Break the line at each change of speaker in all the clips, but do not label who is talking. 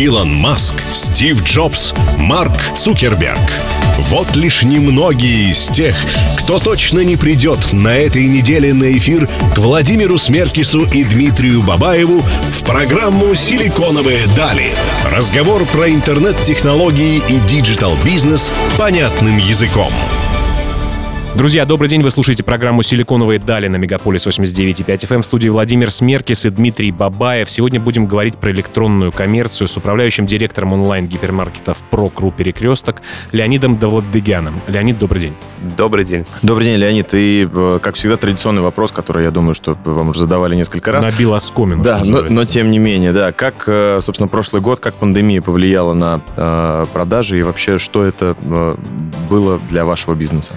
Илон Маск, Стив Джобс, Марк Цукерберг. Вот лишь немногие из тех, кто точно не придет на этой неделе на эфир к Владимиру Смеркису и Дмитрию Бабаеву в программу «Силиконовые дали». Разговор про интернет-технологии и диджитал-бизнес понятным языком.
Друзья, добрый день. Вы слушаете программу «Силиконовые дали» на Мегаполис 89.5 FM. В студии Владимир Смеркис и Дмитрий Бабаев. Сегодня будем говорить про электронную коммерцию с управляющим директором онлайн-гипермаркетов «Vprok.ru Перекресток» Леонидом Давлатбегяном. Леонид, добрый день.
Добрый день.
Добрый день, Леонид. И, э, как всегда, традиционный вопрос, который, я думаю, что вам уже задавали несколько раз.
Набил оскомину,
Да, но, но тем не менее, да. Как, э, собственно, прошлый год, как пандемия повлияла на э, продажи и вообще, что это было для вашего бизнеса?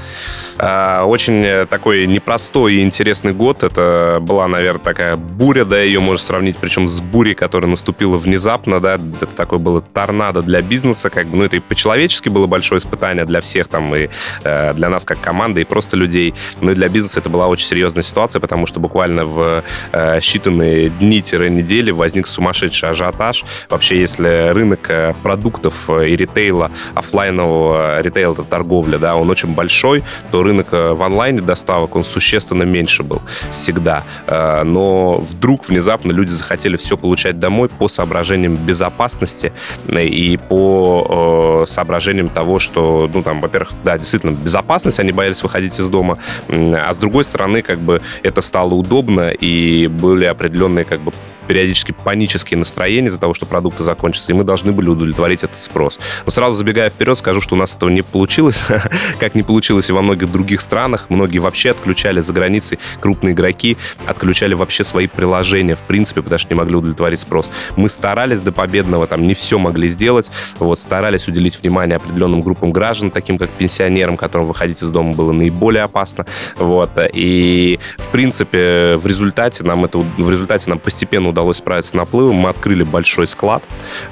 А, очень такой непростой и интересный год. Это была, наверное, такая буря, да, ее можно сравнить, причем с бурей, которая наступила внезапно, да, это такое было торнадо для бизнеса, как бы, ну, это и по-человечески было большое испытание для всех там, и э, для нас как команды, и просто людей, но и для бизнеса это была очень серьезная ситуация, потому что буквально в э, считанные дни-недели возник сумасшедший ажиотаж. Вообще, если рынок э, продуктов и ритейла, офлайнового ритейла, это торговля, да, он очень большой, то рынок э, в онлайне доставок, он существенно меньше был всегда. Э, но вдруг внезапно люди захотели все получать домой по соображениям безопасности э, и по соображениям того, что, ну, там, во-первых, да, действительно, безопасность, они боялись выходить из дома, а с другой стороны, как бы, это стало удобно, и были определенные, как бы, периодически панические настроения из-за того, что продукты закончатся, и мы должны были удовлетворить этот спрос. Но сразу забегая вперед, скажу, что у нас этого не получилось, как не получилось и во многих других странах. Многие вообще отключали за границей, крупные игроки отключали вообще свои приложения, в принципе, потому что не могли удовлетворить спрос. Мы старались до победного, там не все могли сделать, вот, старались уделить внимание определенным группам граждан, таким как пенсионерам, которым выходить из дома было наиболее опасно, вот, и, в принципе, в результате нам это, в результате нам постепенно удалось справиться с наплывом. Мы открыли большой склад.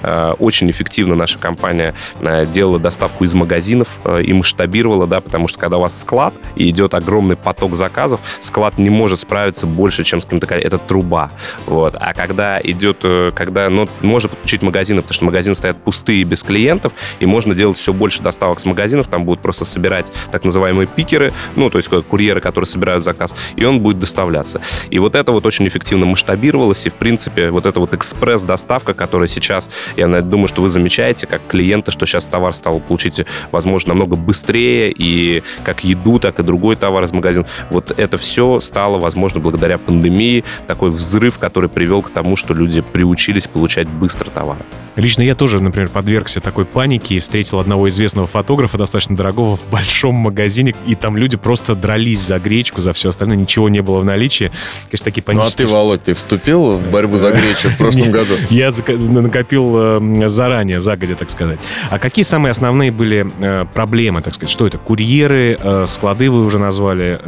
Э, очень эффективно наша компания э, делала доставку из магазинов э, и масштабировала, да, потому что когда у вас склад и идет огромный поток заказов, склад не может справиться больше, чем с каким-то... Это труба. Вот. А когда идет... Когда, ну, можно подключить магазины, потому что магазины стоят пустые, без клиентов, и можно делать все больше доставок с магазинов, там будут просто собирать так называемые пикеры, ну, то есть курьеры, которые собирают заказ, и он будет доставляться. И вот это вот очень эффективно масштабировалось, и, в принципе, вот эта вот экспресс-доставка, которая сейчас, я думаю, что вы замечаете, как клиенты, что сейчас товар стал получить, возможно, намного быстрее, и как еду, так и другой товар из магазина. Вот это все стало, возможно, благодаря пандемии, такой взрыв, который привел к тому, что люди приучились получать быстро товар.
Лично я тоже, например, подвергся такой панике и встретил одного известного фотографа, достаточно дорогого, в большом магазине, и там люди просто дрались за гречку, за все остальное, ничего не было в наличии.
Конечно, такие панические... Ну а ты, Володь, ты вступил в борьбу за гречу в прошлом году?
Я накопил э, заранее, загодя, так сказать. А какие самые основные были э, проблемы, так сказать? Что это? Курьеры, э, склады вы уже назвали,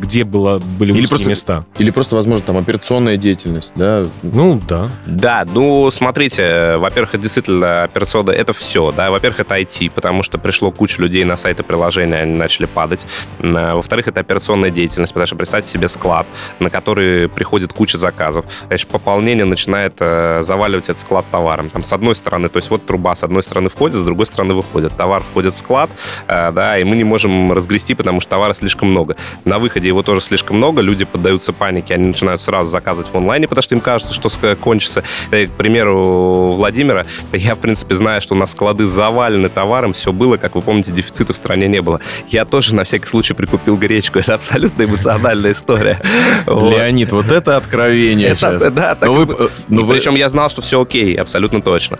где было, были или просто, места.
Или просто, возможно, там операционная деятельность, да?
Ну, да.
Да, ну, смотрите, во-первых, это действительно операционная, это все, да. Во-первых, это IT, потому что пришло куча людей на сайты приложения, они начали падать. Во-вторых, это операционная деятельность, потому что представьте себе склад, на который приходит куча заказов. Значит, пополнение начинает э, заваливать этот склад товаром. Там, с одной стороны, то есть вот труба с одной стороны входит, с другой стороны выходит. Товар входит в склад, э, да, и мы не можем разгрести, потому что товара слишком много. На выходе его тоже слишком много, люди поддаются панике, они начинают сразу заказывать в онлайне, потому что им кажется, что кончится. И, к примеру, Владимира, я, в принципе, знаю, что у нас склады завалены товаром, все было, как вы помните, дефицита в стране не было. Я тоже на всякий случай прикупил гречку, это абсолютно эмоциональная история.
Леонид, вот это откровение.
Да, но вы... Причем я знал, что все окей, абсолютно точно.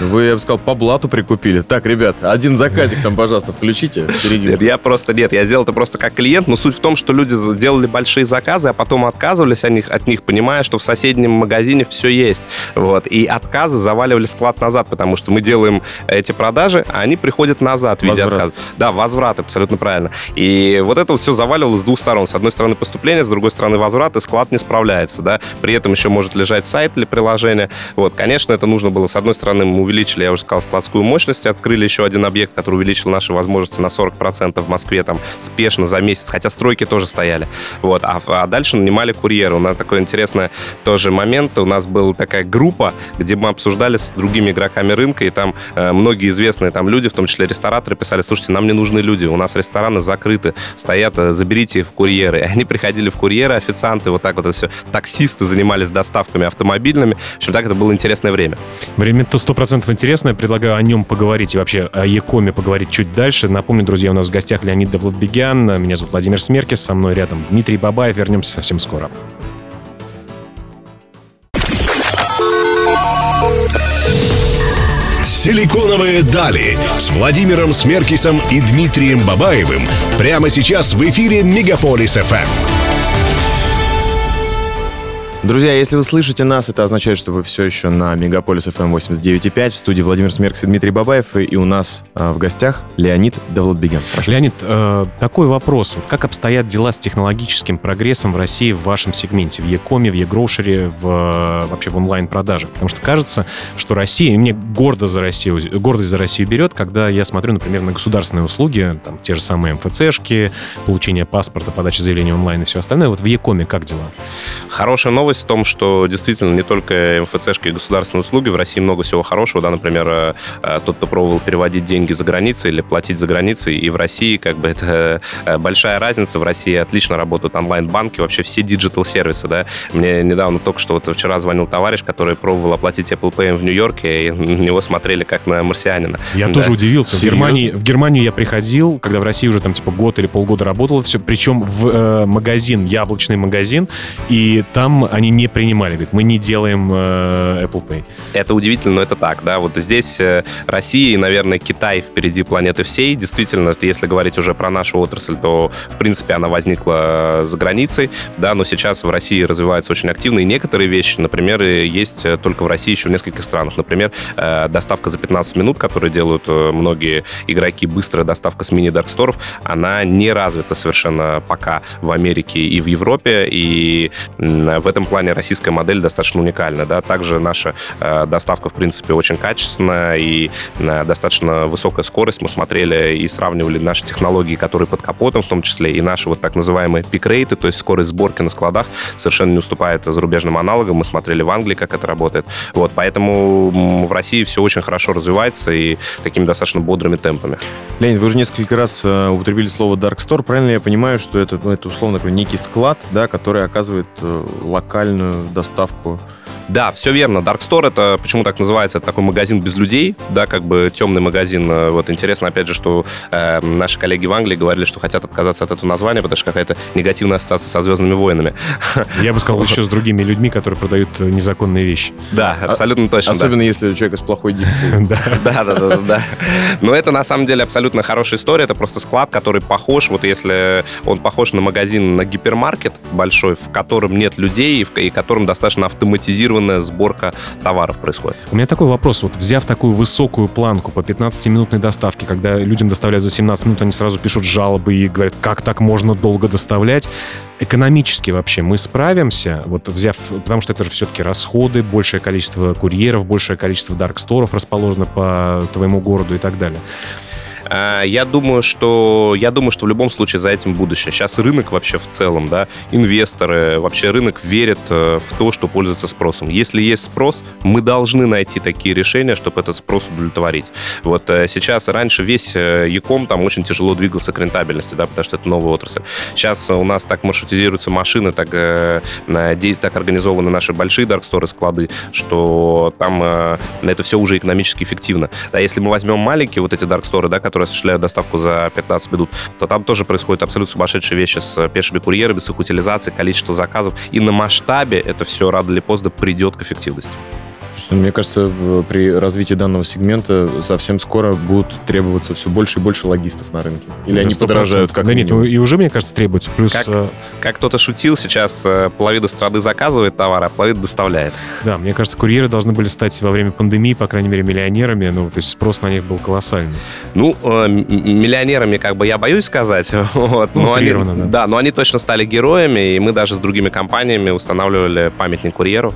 Вы, я бы сказал, по блату прикупили. Так, ребят, один заказик там, пожалуйста, включите.
Нет, я просто, нет, я сделал это просто как клиент, но суть в том, что люди делали большие заказы, а потом отказывались от них, от них, понимая, что в соседнем магазине все есть. Вот. И отказы заваливали склад назад, потому что мы делаем эти продажи, а они приходят назад в виде возврат. отказа. Да, возврат, абсолютно правильно. И вот это вот все заваливалось с двух сторон. С одной стороны поступление, с другой стороны возврат, и склад не справляется. Да? При этом еще может лежать сайт или приложение. Вот, конечно, это нужно было. С одной стороны, мы увеличили, я уже сказал, складскую мощность, открыли еще один объект, который увеличил наши возможности на 40% в Москве там спешно за месяц. Хотя стройки тоже стояли. Вот. А, а дальше нанимали курьеры. У нас такой интересный тоже момент. У нас была такая группа, где мы обсуждали с другими игроками рынка, и там э, многие известные там люди, в том числе рестораторы, писали, слушайте, нам не нужны люди, у нас рестораны закрыты, стоят, э, заберите их в курьеры. И они приходили в курьеры, официанты, вот так вот это все. Таксисты занимались доставками автомобильными. В общем, так это было интересное время.
Время-то сто процентов интересное. Предлагаю о нем поговорить и вообще о Якоме поговорить чуть дальше. Напомню, друзья, у нас в гостях Леонид Давлатбегян. Меня зовут Владимир Смеркис, со мной рядом Дмитрий Бабаев. Вернемся совсем скоро.
Силиконовые дали с Владимиром Смеркисом и Дмитрием Бабаевым прямо сейчас в эфире Мегаполис ФМ.
Друзья, если вы слышите нас, это означает, что вы все еще на Мегаполис FM 89.5 в студии Владимир Смеркс и Дмитрий Бабаев, и у нас э, в гостях Леонид Давлатбеген.
Прошу. Леонид, э, такой вопрос. Вот как обстоят дела с технологическим прогрессом в России в вашем сегменте, в Якоме, в Егрошере, в, вообще в онлайн-продажах? Потому что кажется, что Россия, и мне гордо за Россию, гордость за Россию берет, когда я смотрю, например, на государственные услуги, там те же самые МФЦшки, получение паспорта, подача заявления онлайн и все остальное. Вот в e-com е как дела?
Хорошая новость новость в том, что действительно не только МФЦшки и государственные услуги, в России много всего хорошего, да, например, э, э, тот, кто пробовал переводить деньги за границей или платить за границей, и в России как бы это э, большая разница, в России отлично работают онлайн-банки, вообще все диджитал-сервисы, да. Мне недавно только что вот вчера звонил товарищ, который пробовал оплатить Apple Pay в Нью-Йорке, и на него смотрели как на марсианина.
Я да. тоже удивился. В Германии, в Германию я приходил, когда в России уже там типа год или полгода работало все, причем в э, магазин, яблочный магазин, и там они не принимали. Говорит, мы не делаем э, Apple Pay.
Это удивительно, но это так, да. Вот здесь э, Россия и, наверное, Китай впереди планеты всей. Действительно, если говорить уже про нашу отрасль, то, в принципе, она возникла за границей, да, но сейчас в России развивается очень активно, и некоторые вещи, например, есть только в России еще в нескольких странах. Например, э, доставка за 15 минут, которую делают э, многие игроки, быстрая доставка с мини-дарксторов, она не развита совершенно пока в Америке и в Европе, и в этом плане российская модель достаточно уникальна. Да? Также наша э, доставка, в принципе, очень качественная и э, достаточно высокая скорость. Мы смотрели и сравнивали наши технологии, которые под капотом, в том числе и наши вот так называемые пик-рейты, то есть скорость сборки на складах совершенно не уступает зарубежным аналогам. Мы смотрели в Англии, как это работает. Вот, поэтому в России все очень хорошо развивается и такими достаточно бодрыми темпами.
Леонид, вы уже несколько раз э, употребили слово Dark Store. Правильно я понимаю, что это, ну, это условно такой некий склад, да, который оказывает э, локальную доставку
да, все верно. Dark Store это почему так называется? Это такой магазин без людей, да, как бы темный магазин. Вот интересно, опять же, что э, наши коллеги в Англии говорили, что хотят отказаться от этого названия, потому что какая-то негативная ассоциация со Звездными войнами.
Я бы сказал, еще с другими людьми, которые продают э, незаконные вещи.
Да, абсолютно точно.
Особенно если человек с плохой дикцией.
Да, да, да, да. Но это на самом деле абсолютно хорошая история. Это просто склад, который похож, вот если он похож на магазин, на гипермаркет большой, в котором нет людей и в котором достаточно автоматизированная сборка товаров происходит.
У меня такой вопрос. Вот взяв такую высокую планку по 15-минутной доставке, когда людям доставляют за 17 минут, они сразу пишут жалобы и говорят, как так можно долго доставлять. Экономически вообще мы справимся, вот взяв, потому что это же все-таки расходы, большее количество курьеров, большее количество дарксторов расположено по твоему городу и так далее.
А, я думаю, что я думаю, что в любом случае за этим будущее. Сейчас рынок вообще в целом, да, инвесторы, вообще рынок верит э, в то, что пользуется спросом. Если есть спрос, мы должны найти такие решения, чтобы этот спрос удовлетворить. Вот э, сейчас раньше весь э, Яком там очень тяжело двигался к рентабельности, да, потому что это новая отрасль. Сейчас у нас так маршрутизируются машины, так, так организованы наши большие дарксторы, склады, что там это все уже экономически эффективно. Да, если мы возьмем маленькие вот эти дарксторы, да, которые которые осуществляют доставку за 15 минут, то там тоже происходят абсолютно сумасшедшие вещи с пешими курьерами, с их утилизацией, количество заказов. И на масштабе это все рано или поздно придет к эффективности.
Что, мне кажется, при развитии данного сегмента совсем скоро будут требоваться все больше и больше логистов на рынке. Или
да
они подорожают как
Да нет, ну и уже, мне кажется, требуется. Плюс...
Как, э, как кто-то шутил, сейчас э, половина страны заказывает товар, а половина доставляет.
Да, мне кажется, курьеры должны были стать во время пандемии, по крайней мере, миллионерами. Ну, то есть спрос на них был колоссальный.
Ну, э, миллионерами, как бы, я боюсь сказать. Вот, ну, но они, да. да, но они точно стали героями, и мы даже с другими компаниями устанавливали памятник курьеру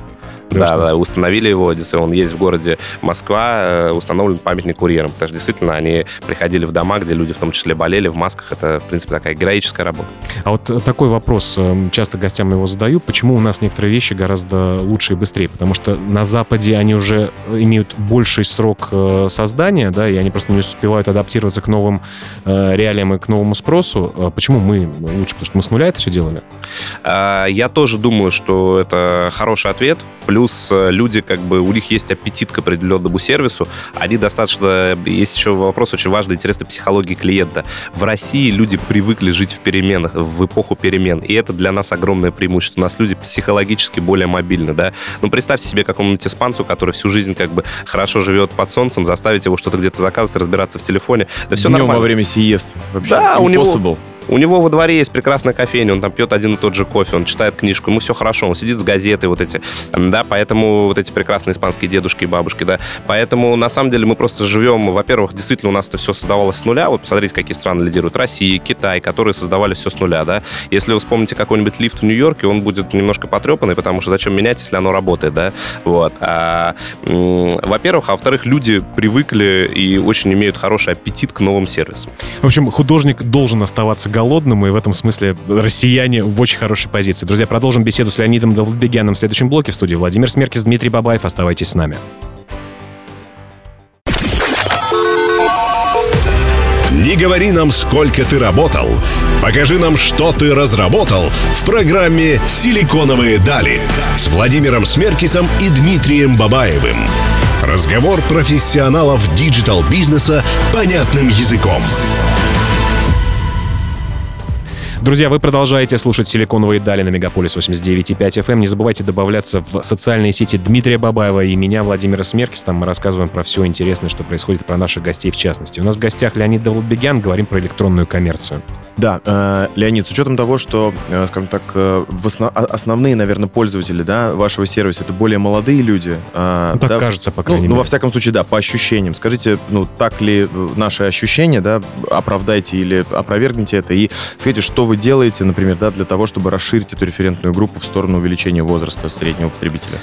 Да, да, установили его, он есть в городе Москва, установлен памятник курьерам, потому что действительно они приходили в дома, где люди в том числе болели в масках. Это, в принципе, такая героическая работа.
А вот такой вопрос, часто гостям его задаю, почему у нас некоторые вещи гораздо лучше и быстрее? Потому что на Западе они уже имеют больший срок создания, да, и они просто не успевают адаптироваться к новым реалиям и к новому спросу. Почему мы лучше? Потому что мы с нуля это все делали?
А, я тоже думаю, что это хороший ответ. Плюс э, люди, как бы, у них есть аппетит к определенному сервису. Они достаточно... Есть еще вопрос очень важный, интересный психологии клиента. В России люди привыкли жить в переменах, в эпоху перемен. И это для нас огромное преимущество. У нас люди психологически более мобильны, да. Ну, представьте себе какому-нибудь испанцу, который всю жизнь как бы хорошо живет под солнцем, заставить его что-то где-то заказывать, разбираться в телефоне. Да все
Днем
нормально.
во время сиесты. Вообще,
да, у него,
impossible.
У него во дворе есть прекрасная кофейня, он там пьет один и тот же кофе, он читает книжку, ему все хорошо, он сидит с газетой вот эти, да, поэтому вот эти прекрасные испанские дедушки и бабушки, да, поэтому на самом деле мы просто живем, во-первых, действительно у нас это все создавалось с нуля, вот посмотрите, какие страны лидируют, Россия, Китай, которые создавали все с нуля, да, если вы вспомните какой-нибудь лифт в Нью-Йорке, он будет немножко потрепанный, потому что зачем менять, если оно работает, да, вот, а, во-первых, а во-вторых, люди привыкли и очень имеют хороший аппетит к новым сервисам.
В общем, художник должен оставаться голодным, и в этом смысле россияне в очень хорошей позиции. Друзья, продолжим беседу с Леонидом Долбегяном в следующем блоке в студии Владимир Смеркис, Дмитрий Бабаев. Оставайтесь с нами.
Не говори нам, сколько ты работал. Покажи нам, что ты разработал в программе «Силиконовые дали» с Владимиром Смеркисом и Дмитрием Бабаевым. Разговор профессионалов диджитал-бизнеса понятным языком.
Друзья, вы продолжаете слушать «Силиконовые дали» на Мегаполис 89.5 FM. Не забывайте добавляться в социальные сети Дмитрия Бабаева и меня, Владимира Смеркис. Там мы рассказываем про все интересное, что происходит, про наших гостей в частности. У нас в гостях Леонид Довладбегян, говорим про электронную коммерцию.
Да, э, Леонид, с учетом того, что, э, скажем так, э, основ... основные, наверное, пользователи да, вашего сервиса это более молодые люди.
Э, ну, так
да?
кажется, по
ну,
крайней
ну,
мере.
Ну, во всяком случае, да, по ощущениям. Скажите, ну, так ли наши ощущения, да, оправдайте или опровергните это, и скажите, что вы делаете, например, да, для того, чтобы расширить эту референтную группу в сторону увеличения возраста среднего потребителя?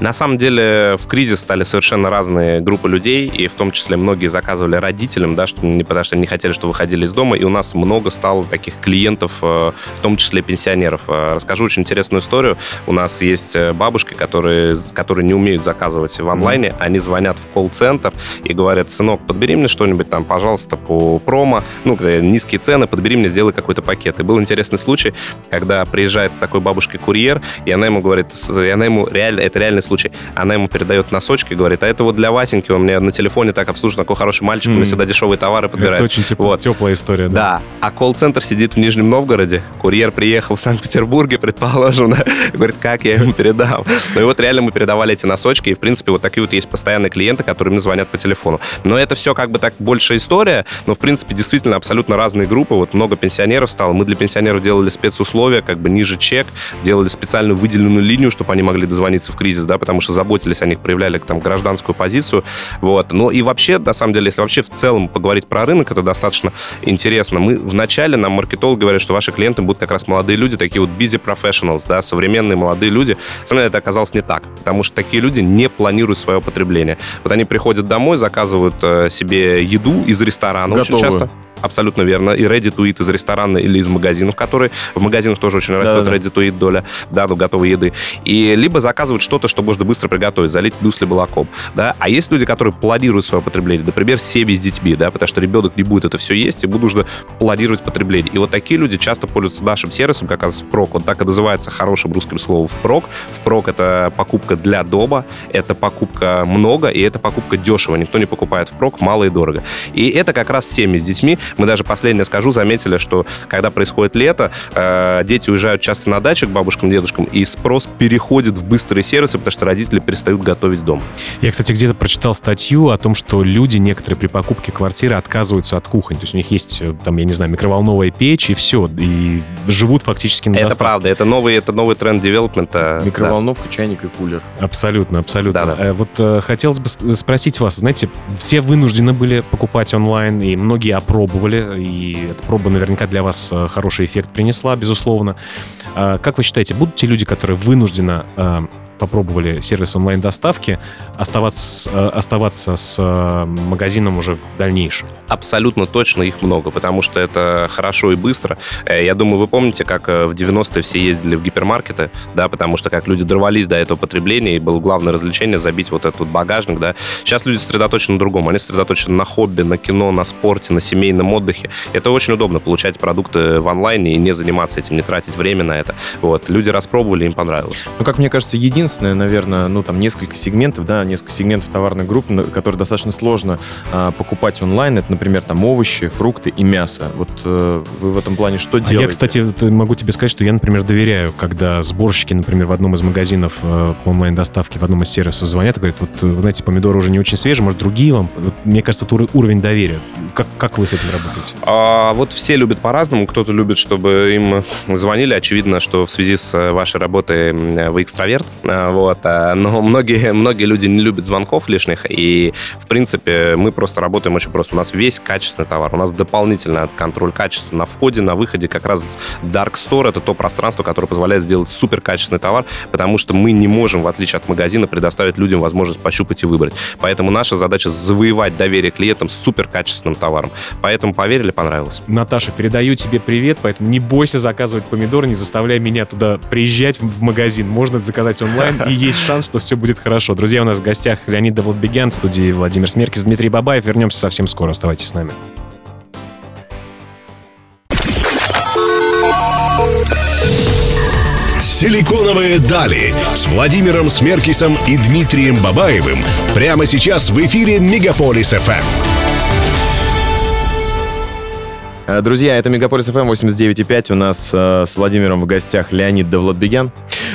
На самом деле в кризис стали совершенно разные группы людей, и в том числе многие заказывали родителям, да, что, не потому что не хотели, что выходили из дома, и у нас много стало таких клиентов, э, в том числе пенсионеров. Э, расскажу очень интересную историю. У нас есть э, бабушки, которые, которые не умеют заказывать в онлайне, они звонят в колл-центр и говорят, сынок, подбери мне что-нибудь там, пожалуйста, по промо, ну, низкие цены, подбери мне, сделай какой-то пакет. И был интересный случай, когда приезжает такой бабушке курьер, и она ему говорит, и она ему реально, это реальный случай. Она ему передает носочки, говорит, а это вот для Васеньки, он мне на телефоне так обслужен, такой хороший мальчик, mm. он всегда дешевые товары подбирает.
Это очень теп- вот. теплая история, да.
Да. А колл-центр сидит в Нижнем Новгороде, курьер приехал в Санкт-Петербурге, предположим, да? говорит, как я ему передам? Ну и вот реально мы передавали эти носочки, и, в принципе, вот такие вот есть постоянные клиенты, которые мне звонят по телефону. Но это все как бы так большая история, но, в принципе, действительно абсолютно разные группы. Вот много пенсионеров стало. Мы для пенсионеров делали спецусловия, как бы ниже чек, делали специальную выделенную линию, чтобы они могли дозвониться в кризис, да, потому что заботились о них, проявляли там гражданскую позицию. Вот. Ну и вообще, на самом деле, если вообще в целом поговорить про рынок, это достаточно интересно. Мы вначале, нам маркетологи говорят, что ваши клиенты будут как раз молодые люди, такие вот busy professionals, да, современные молодые люди. На самом деле это оказалось не так, потому что такие люди не планируют свое потребление. Вот они приходят домой, заказывают э, себе еду из ресторана
Готовую.
очень часто. Абсолютно верно. И ready to eat из ресторана или из магазинов, которые в магазинах тоже очень растет
Да-да-да.
ready to eat доля, да, ну, готовой еды. И либо заказывают что-то, что можно быстро приготовить, залить мюсли молоком, да. А есть люди, которые планируют свое потребление, например, семьи с детьми, да, потому что ребенок не будет это все есть, ему нужно планировать потребление. И вот такие люди часто пользуются нашим сервисом, как раз впрок. Он так и называется хорошим русским словом впрок. Впрок — это покупка для дома, это покупка много, и это покупка дешево. Никто не покупает впрок, мало и дорого. И это как раз семьи с детьми. Мы даже последнее скажу, заметили, что когда происходит лето, э, дети уезжают часто на дачу к бабушкам, дедушкам, и спрос переходит в быстрые сервисы, потому что родители перестают готовить дом.
Я, кстати, где-то прочитал статью о том, что люди некоторые при покупке квартиры отказываются от кухонь. То есть у них есть, э, там, я не знаю, микроволновая печь, и все. И живут фактически на
Это
доставку.
правда, это новый, это новый тренд девелопмента.
Микроволновка, чайник и кулер.
Абсолютно, абсолютно.
Да-да.
Э, Вот э, хотелось бы спросить вас, знаете, все вынуждены были покупать онлайн, и многие опробовали, и эта проба наверняка для вас э, хороший эффект принесла, безусловно. А Как вы считаете, будут те люди, которые вынужденно э, попробовали сервис онлайн-доставки, оставаться с, э, оставаться с э, магазином уже в дальнейшем?
Абсолютно точно их много, потому что это хорошо и быстро. Э, я думаю, вы помните, как в 90-е все ездили в гипермаркеты, да, потому что как люди дорвались до этого потребления, и было главное развлечение забить вот этот багажник, да. Сейчас люди сосредоточены на другом, они сосредоточены на хобби, на кино, на спорте, на семейном отдыхе. Это очень удобно, получать продукты в онлайне и не заниматься этим, не тратить время на это. Вот. Люди распробовали, им понравилось.
Ну, как мне кажется, единственное, наверное, ну, там несколько сегментов, да, несколько сегментов товарных групп, которые достаточно сложно а, покупать онлайн, это, например, там овощи, фрукты и мясо. Вот э, вы в этом плане что а делаете?
Я, кстати, могу тебе сказать, что я, например, доверяю, когда сборщики, например, в одном из магазинов э, по онлайн-доставке, в одном из сервисов звонят и говорят, вот, э, вы знаете, помидоры уже не очень свежие, может, другие вам? Вот, мне кажется, это уровень доверия. Как, как вы с этим работаете?
А, вот все любят по-разному. Кто-то любит, чтобы им звонили. Очевидно, что в связи с э, вашей работой вы экстраверт. Вот. А, но многие, многие люди не любят звонков лишних. И, в принципе, мы просто работаем очень просто. У нас весь качественный товар. У нас дополнительный контроль качества на входе, на выходе. Как раз Dark Store — это то пространство, которое позволяет сделать супер качественный товар, потому что мы не можем, в отличие от магазина, предоставить людям возможность пощупать и выбрать. Поэтому наша задача завоевать доверие клиентам с супер товаром. Поэтому поверили, понравилось.
Наташа, передаю тебе привет, поэтому не бойся заказывать помидоры, не заставляй меня туда приезжать в магазин. Можно заказать онлайн, и есть шанс, что все будет хорошо. Друзья, у нас в гостях Леонид Давлетбегян, в студии Владимир Смеркис, Дмитрий Бабаев. Вернемся совсем скоро. Оставайтесь с нами.
«Силиконовые дали» с Владимиром Смеркисом и Дмитрием Бабаевым прямо сейчас в эфире «Мегаполис ФМ».
Э, друзья, это Мегаполис FM 89.5. У нас э, с Владимиром в гостях Леонид Давлатбегян.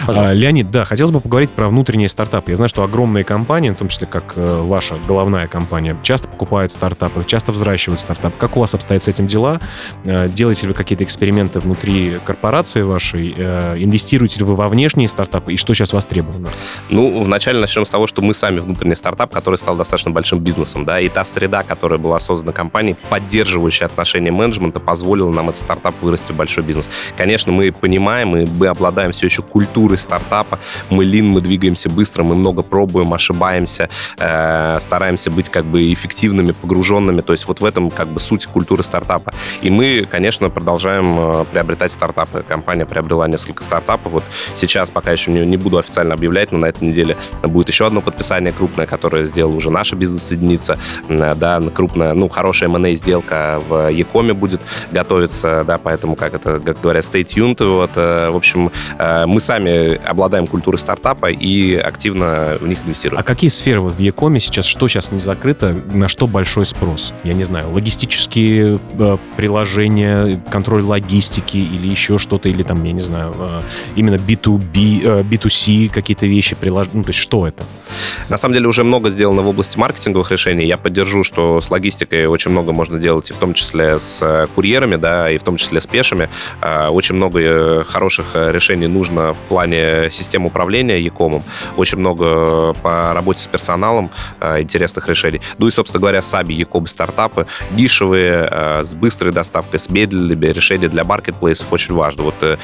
А, Леонид, да, хотелось бы поговорить про внутренние стартапы. Я знаю, что огромные компании, в том числе как э, ваша головная компания, часто покупают стартапы, часто взращивают стартап. Как у вас обстоят с этим дела? Э, делаете ли вы какие-то эксперименты внутри корпорации вашей? Э, инвестируете ли вы во внешние стартапы? И что сейчас востребовано?
Ну, вначале начнем с того, что мы сами внутренний стартап, который стал достаточно большим бизнесом, да, и та среда, которая была создана компанией, поддерживающая отношения менеджмента, позволила нам этот стартап вырасти в большой бизнес. Конечно, мы понимаем, и мы обладаем все еще культурой культуры стартапа. Мы лин, мы двигаемся быстро, мы много пробуем, ошибаемся, э, стараемся быть как бы эффективными, погруженными. То есть вот в этом как бы суть культуры стартапа. И мы, конечно, продолжаем э, приобретать стартапы. Компания приобрела несколько стартапов. Вот сейчас пока еще не, не буду официально объявлять, но на этой неделе будет еще одно подписание крупное, которое сделала уже наша бизнес-единица. Э, да, крупная, ну, хорошая M&A сделка в Якоме будет готовиться, да, поэтому, как это, как говорят, stay tuned. Вот, э, в общем, э, мы сами обладаем культурой стартапа и активно в них инвестируем.
А какие сферы вот в Якоме сейчас, что сейчас не закрыто, на что большой спрос? Я не знаю, логистические э, приложения, контроль логистики или еще что-то, или там, я не знаю, э, именно B2B, э, B2C какие-то вещи, прилож... ну, то есть что это?
На самом деле уже много сделано в области маркетинговых решений. Я поддержу, что с логистикой очень много можно делать, и в том числе с э, курьерами, да, и в том числе с пешими. Э, очень много э, хороших решений нужно в плане плане систем управления Якомом. Очень много по работе с персоналом э, интересных решений. Ну и, собственно говоря, сами Яком стартапы, нишевые, э, с быстрой доставкой, с медленными решения для маркетплейсов очень важно. Вот э,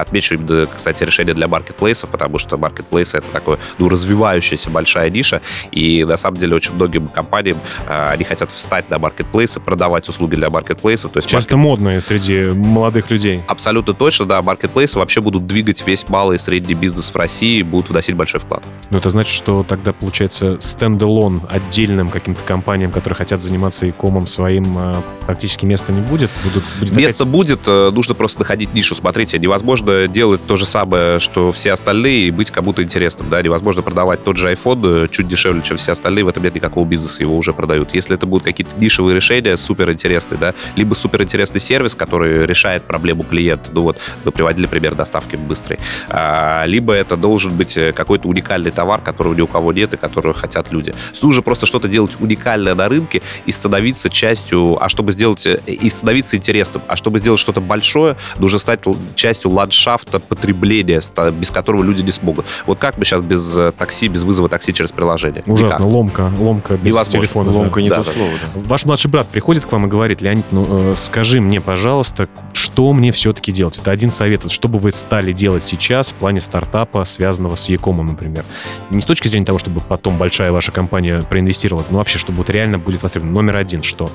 отмечу, кстати, решение для маркетплейсов, потому что маркетплейсы это такое, ну, развивающаяся большая ниша, и на самом деле очень многим компаниям они хотят встать на маркетплейсы, продавать услуги для маркетплейсов. То
есть Часто маркет... модные среди молодых людей.
Абсолютно точно, да. Маркетплейсы вообще будут двигать весь малый средний бизнес в России будут вносить большой вклад.
Ну, это значит, что тогда получается стендалон отдельным каким-то компаниям, которые хотят заниматься икомом своим, а, практически места не будет?
Будут, будет Место такая... будет, э, нужно просто находить нишу. Смотрите, невозможно делать то же самое, что все остальные, и быть кому-то интересным. Да? Невозможно продавать тот же iPhone э, чуть дешевле, чем все остальные, в этом нет никакого бизнеса, его уже продают. Если это будут какие-то нишевые решения, суперинтересные, да, либо суперинтересный сервис, который решает проблему клиента, ну вот, мы приводили пример доставки быстрой, а, либо это должен быть э, какой-то уникальный товар, который ни у кого нет и который хотят люди. Нужно просто что-то делать уникальное на рынке и становиться частью, а чтобы сделать э, и становиться интересным. А чтобы сделать что-то большое, нужно стать частью ландшафта потребления, без которого люди не смогут. Вот как мы сейчас без э, такси, без вызова такси через приложение?
Ужасно, Никак. ломка, ломка без Невозможно. телефона.
Ломка да. не
да,
то да. слово.
Да. Ваш младший брат приходит к вам и говорит, Леонид, ну скажи мне, пожалуйста, что мне все-таки делать? Это один совет. Вот что бы вы стали делать сейчас в плане стартапа, связанного с Якомом, например? Не с точки зрения того, чтобы потом большая ваша компания проинвестировала, но вообще, чтобы вот реально будет востребовано. Номер один, что?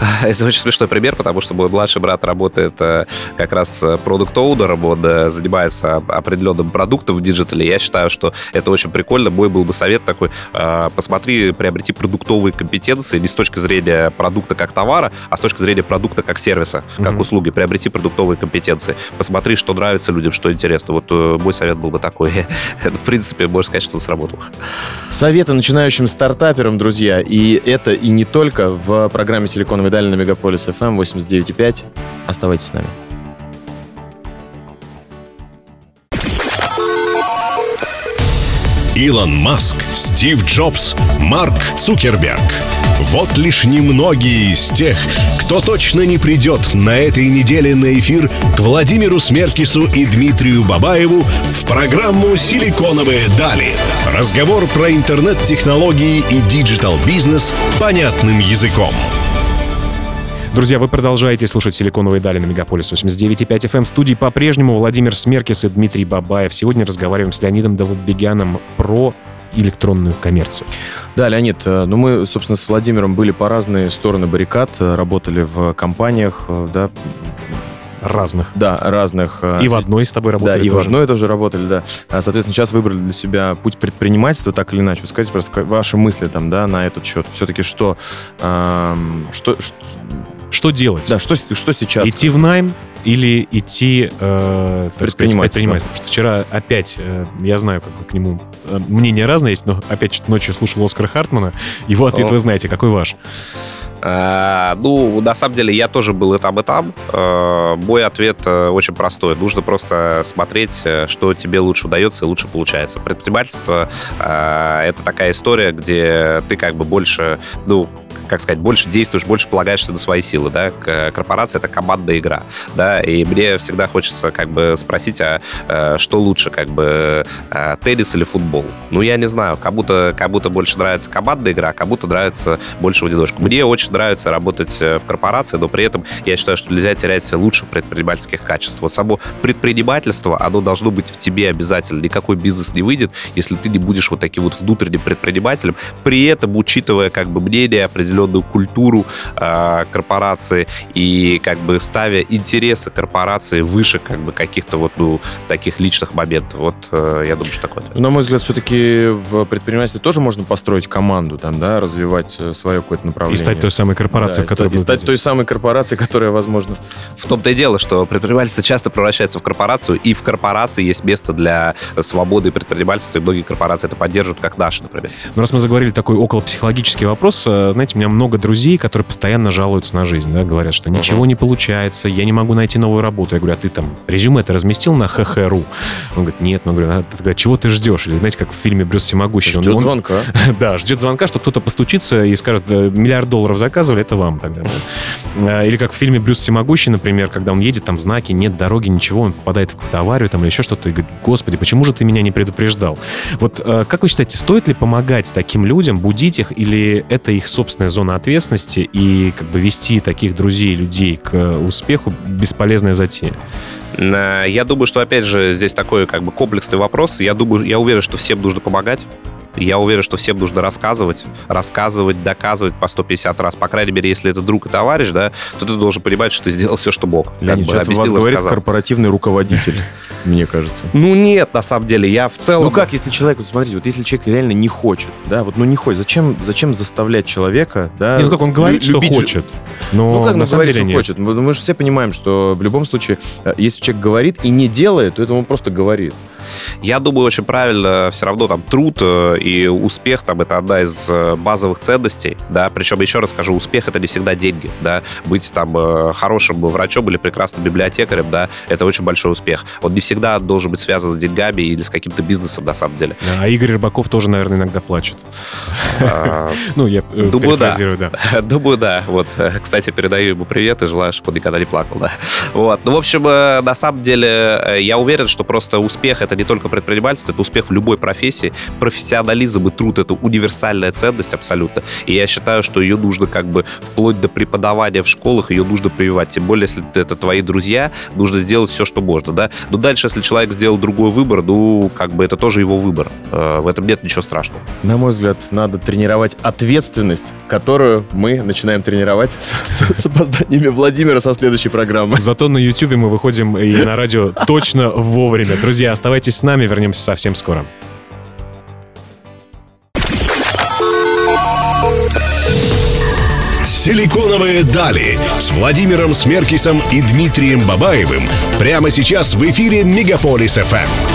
Это очень смешной пример, потому что мой младший брат работает э, как раз э, product owner ом, он э, занимается определенным продуктом в диджитале. Я считаю, что это очень прикольно. Мой был бы совет такой, посмотри, приобрети продуктовые компетенции не с точки зрения продукта как товара, а с точки зрения продукта как сервиса, как mm-hmm. услуги. Приобрети продуктовые компетенции. Посмотри, что нравится людям, что интересно. Вот мой совет был бы такой. в принципе, можно сказать, что сработало.
Советы начинающим стартаперам, друзья. И это и не только в программе «Силиконовой дали» на Мегаполис FM 89.5. Оставайтесь с нами.
Илон Маск, Стив Джобс, Марк Цукерберг – вот лишь немногие из тех, кто точно не придет на этой неделе на эфир к Владимиру Смеркису и Дмитрию Бабаеву в программу «Силиконовые дали». Разговор про интернет-технологии и диджитал-бизнес понятным языком.
Друзья, вы продолжаете слушать «Силиконовые дали» на Мегаполис 89.5 FM. В студии по-прежнему Владимир Смеркис и Дмитрий Бабаев. Сегодня разговариваем с Леонидом Довладбегяном про электронную коммерцию.
Да, Леонид, э, ну мы, собственно, с Владимиром были по разные стороны баррикад, э, работали в компаниях, э, да,
Разных.
Да, разных.
И в одной с тобой работали
Да, и тоже. в одной тоже работали, да. Соответственно, сейчас выбрали для себя путь предпринимательства, так или иначе. Скажите просто ваши мысли там, да, на этот счет. Все-таки что, эм, что, что...
Что делать?
Да, что, что сейчас?
Идти в найм или идти
э, предпринимательство. предпринимательство.
Потому что вчера опять, э, я знаю, как бы к нему э, мнение разное есть, но опять ночью слушал Оскара Хартмана. Его ответ О. вы знаете, какой ваш?
А, ну, на самом деле, я тоже был и там, и там. А, мой ответ э, очень простой. Нужно просто смотреть, что тебе лучше удается и лучше получается. Предпринимательство а, — это такая история, где ты как бы больше, ну, как сказать, больше действуешь, больше полагаешься на свои силы, да, корпорация — это командная игра, да, и мне всегда хочется как бы спросить, а, а что лучше, как бы а, теннис или футбол? Ну, я не знаю, как будто больше нравится командная игра, как будто нравится больше в одиночку. Мне очень нравится работать э, в корпорации, но при этом я считаю, что нельзя терять лучших предпринимательских качеств. Вот само предпринимательство, оно должно быть в тебе обязательно. Никакой бизнес не выйдет, если ты не будешь вот таким вот внутренним предпринимателем, при этом учитывая как бы мнение определенных определенную культуру э, корпорации и как бы ставя интересы корпорации выше как бы каких-то вот ну, таких личных моментов. Вот э, я думаю, что такое.
На мой взгляд, все-таки в предпринимательстве тоже можно построить команду, там, да, развивать э, свое какое-то направление.
И стать той самой корпорацией, да, которая...
И стать той самой корпорацией, которая, возможно...
В том-то и дело, что предпринимательство часто превращается в корпорацию, и в корпорации есть место для свободы и предпринимательства, и многие корпорации это поддерживают, как наши, например.
Ну, раз мы заговорили такой около психологический вопрос, э, знаете, меня много друзей, которые постоянно жалуются на жизнь, да, говорят, что ничего uh-huh. не получается, я не могу найти новую работу. Я говорю, а ты там резюме это разместил на ххру? Он говорит, нет. Ну, говорю, а тогда чего ты ждешь? Или, знаете, как в фильме «Брюс всемогущий».
Ждет он, звонка.
да, ждет звонка, что кто-то постучится и скажет, миллиард долларов заказывали, это вам тогда. А, или как в фильме «Брюс всемогущий», например, когда он едет, там знаки, нет дороги, ничего, он попадает в какую-то аварию там или еще что-то, и говорит, господи, почему же ты меня не предупреждал? Вот а, как вы считаете, стоит ли помогать таким людям, будить их, или это их собственная зона ответственности, и как бы вести таких друзей, людей к успеху бесполезная затея.
Э, я думаю, что, опять же, здесь такой как бы комплексный вопрос. Я думаю, я уверен, что всем нужно помогать. Я уверен, что всем нужно рассказывать, рассказывать, доказывать по 150 раз. По крайней мере, если это друг и товарищ, да, то ты должен понимать, что ты сделал все, что мог.
Леонид, сейчас у вас говорит корпоративный руководитель, мне кажется.
Ну нет, на самом деле, я в целом...
Ну как, если человек, смотрите, вот если человек реально не хочет, да, вот ну не хочет, зачем, зачем заставлять человека, да...
ну как он говорит, что хочет, но
ну, как
на самом деле
нет. хочет. Мы же все понимаем, что в любом случае, э, если человек говорит и не делает, то это он просто говорит.
Я думаю, очень правильно все равно там труд э, и успех там это одна из э, базовых ценностей, да, причем еще раз скажу, успех это не всегда деньги, да, быть там э, хорошим врачом или прекрасным библиотекарем, да, это очень большой успех. Он не всегда должен быть связан с деньгами или с каким-то бизнесом на самом деле.
А Игорь Рыбаков тоже, наверное, иногда плачет.
А,
Ну, я э,
Думаю, да. Думаю, да. Вот, кстати, передаю ему привет и желаю, чтобы он никогда не плакал, да. Вот. Ну, в общем, на самом деле, я уверен, что просто успех — это не только предпринимательство, это успех в любой профессии. Профессионализм и труд — это универсальная ценность абсолютно. И я считаю, что ее нужно как бы вплоть до преподавания в школах, ее нужно прививать. Тем более, если это твои друзья, нужно сделать все, что можно, да. Но дальше, если человек сделал другой выбор, ну, как бы это тоже его выбор. Э, В этом нет ничего страшного.
На мой взгляд, надо тренировать ответственность, которую мы начинаем тренировать с, с опозданиями Владимира со следующей программы.
Зато на YouTube мы выходим и на радио точно вовремя. Друзья, оставайтесь с нами, вернемся совсем скоро.
Силиконовые дали с Владимиром Смеркисом и Дмитрием Бабаевым прямо сейчас в эфире Мегаполис Эм. ФМ.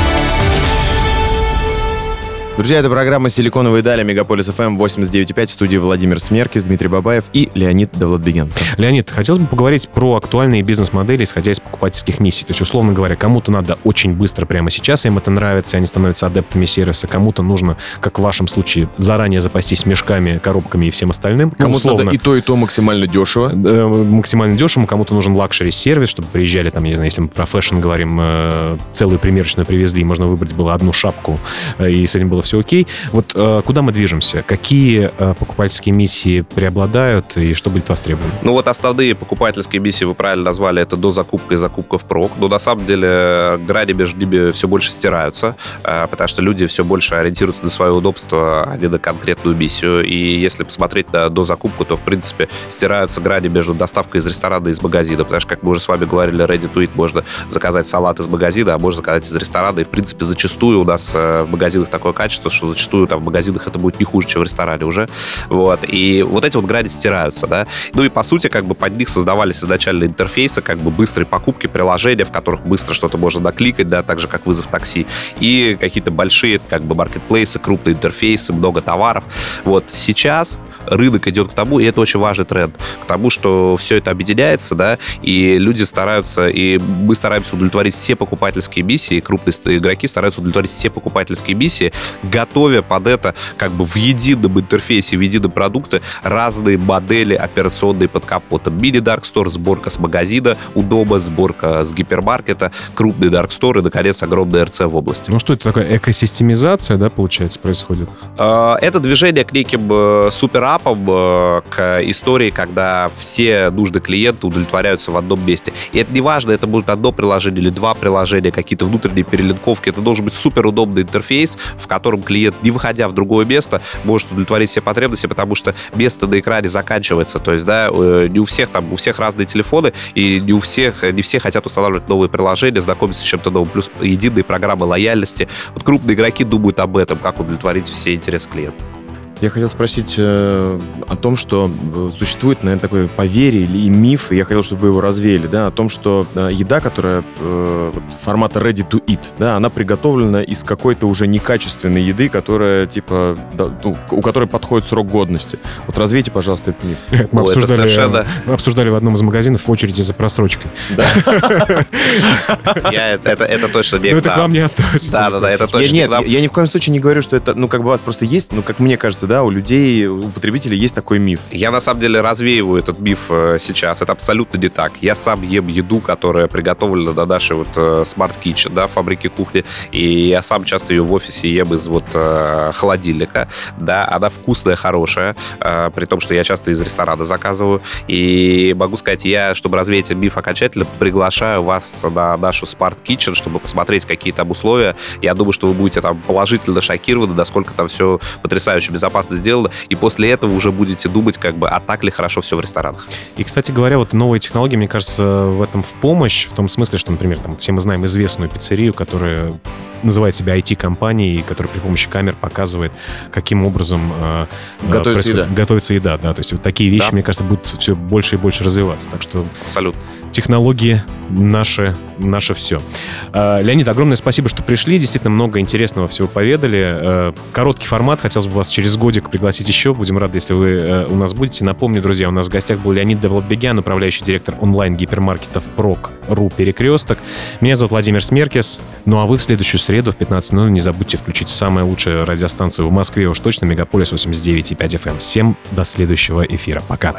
Друзья, это программа «Силиконовые дали» Мегаполис ФМ 89.5 в студии Владимир Смеркис, Дмитрий Бабаев и Леонид Довладбегян.
Леонид, хотелось бы поговорить про актуальные бизнес-модели, исходя из покупательских миссий. То есть, условно говоря, кому-то надо очень быстро прямо сейчас, им это нравится, и они становятся адептами сервиса. Кому-то нужно, как в вашем случае, заранее запастись мешками, коробками и всем остальным. Ну,
Кому-то
условно,
надо и то, и то максимально дешево.
э, максимально дешево, кому-то нужен luxury-сервис, чтобы приезжали, там, я не знаю, если мы про fashion говорим, э, целую примерочную привезли, можно выбрать было одну шапку, э, и с этим было все окей. Вот э, куда мы движемся? Какие э, покупательские миссии преобладают и что будет востребовано?
Ну вот основные покупательские миссии вы правильно назвали, это до закупка и закупка впрок. Но на самом деле грани между ними все больше стираются, э, потому что люди все больше ориентируются на свое удобство, а не на конкретную миссию. И если посмотреть на до закупку, то в принципе стираются грани между доставкой из ресторана и из магазина, потому что, как мы уже с вами говорили, ready to eat можно заказать салат из магазина, а можно заказать из ресторана. И в принципе зачастую у нас э, в магазинах такое качество, что зачастую там в магазинах это будет не хуже, чем в ресторане уже. Вот. И вот эти вот грани стираются, да. Ну и по сути, как бы под них создавались изначально интерфейсы, как бы быстрые покупки, приложения, в которых быстро что-то можно накликать, да, так же, как вызов такси. И какие-то большие, как бы, маркетплейсы, крупные интерфейсы, много товаров. Вот сейчас рынок идет к тому, и это очень важный тренд, к тому, что все это объединяется, да, и люди стараются, и мы стараемся удовлетворить все покупательские миссии, крупные игроки стараются удовлетворить все покупательские миссии, готовя под это как бы в едином интерфейсе, в едином продукте разные модели операционные под капотом. Мини-дарк стор, сборка с магазина, у дома сборка с гипермаркета, крупный дарк стор и, наконец, огромный РЦ в области.
Ну что это такое? Экосистемизация, да, получается, происходит?
Э, Это движение к неким э, суперапам, э, к истории, когда все нужды клиента удовлетворяются в одном месте. И это не важно, это будет одно приложение или два приложения, какие-то внутренние перелинковки. Это должен быть суперудобный интерфейс, в котором клиент, не выходя в другое место, может удовлетворить все потребности, потому что место на экране заканчивается. То есть, да, э, не у всех там, у всех разные телефоны, и не у всех, не все хотят устанавливать новые приложения, знакомиться с чем-то новым. Плюс единые программы лояльности. Вот крупные игроки думают об этом, как удовлетворить все интересы клиента.
Я хотел спросить э, о том, что э, существует, наверное, такое поверье или и миф, и я хотел, чтобы вы его развеяли, да, о том, что э, еда, которая э, вот формата ready to eat, да, она приготовлена из какой-то уже некачественной еды, которая, типа, да, ну, у которой подходит срок годности. Вот развейте, пожалуйста, этот миф.
Мы,
Ой, это
обсуждали,
совершенно-
мы обсуждали в одном из магазинов в очереди за просрочкой.
Я, это, это, это точно не к
это к вам не относится.
Да, да, да, это точно
я ни в коем случае не говорю, что это, ну, как бы у вас просто есть, ну, как мне кажется, да, у людей, у потребителей есть такой миф.
Я на самом деле развеиваю этот миф э, сейчас. Это абсолютно не так. Я сам ем еду, которая приготовлена на нашей вот э, Smart Kitchen, да, фабрике кухни. И я сам часто ее в офисе ем из вот э, холодильника. Да, она вкусная, хорошая. при том, что я часто из ресторана заказываю. И могу сказать, я, чтобы развеять миф окончательно, приглашаю вас на нашу Smart Kitchen, чтобы посмотреть, какие там условия. Я думаю, что вы будете там положительно шокированы, насколько там все потрясающе безопасно сделано. И после этого уже будете думать, как бы, а так ли хорошо все в ресторанах.
И, кстати говоря, вот новые технологии, мне кажется, в этом в помощь, в том смысле, что, например, там, все мы знаем известную пиццерию, которая называет себя IT-компанией, которая при помощи камер показывает, каким образом э, э,
Готовится еда.
готовится еда. Да, то есть вот такие вещи,
Да.
мне кажется, будут все больше и больше развиваться. Так что
Абсолютно.
технологии наше, наше все. Э, Леонид, огромное спасибо, что пришли. Действительно, много интересного всего поведали. Э, Короткий формат. Хотелось бы вас через годик пригласить еще. Будем рады, если вы э, у нас будете. Напомню, друзья, у нас в гостях был Леонид Давлатбегян, управляющий директор онлайн-гипермаркетов ПРОК.ру «Перекресток». Меня зовут Владимир Смеркис. Ну а вы в следующую среду в 15.00 не забудьте включить самую лучшую радиостанцию в Москве, уж точно Мегаполис 89,5 FM. Всем до следующего эфира. Пока.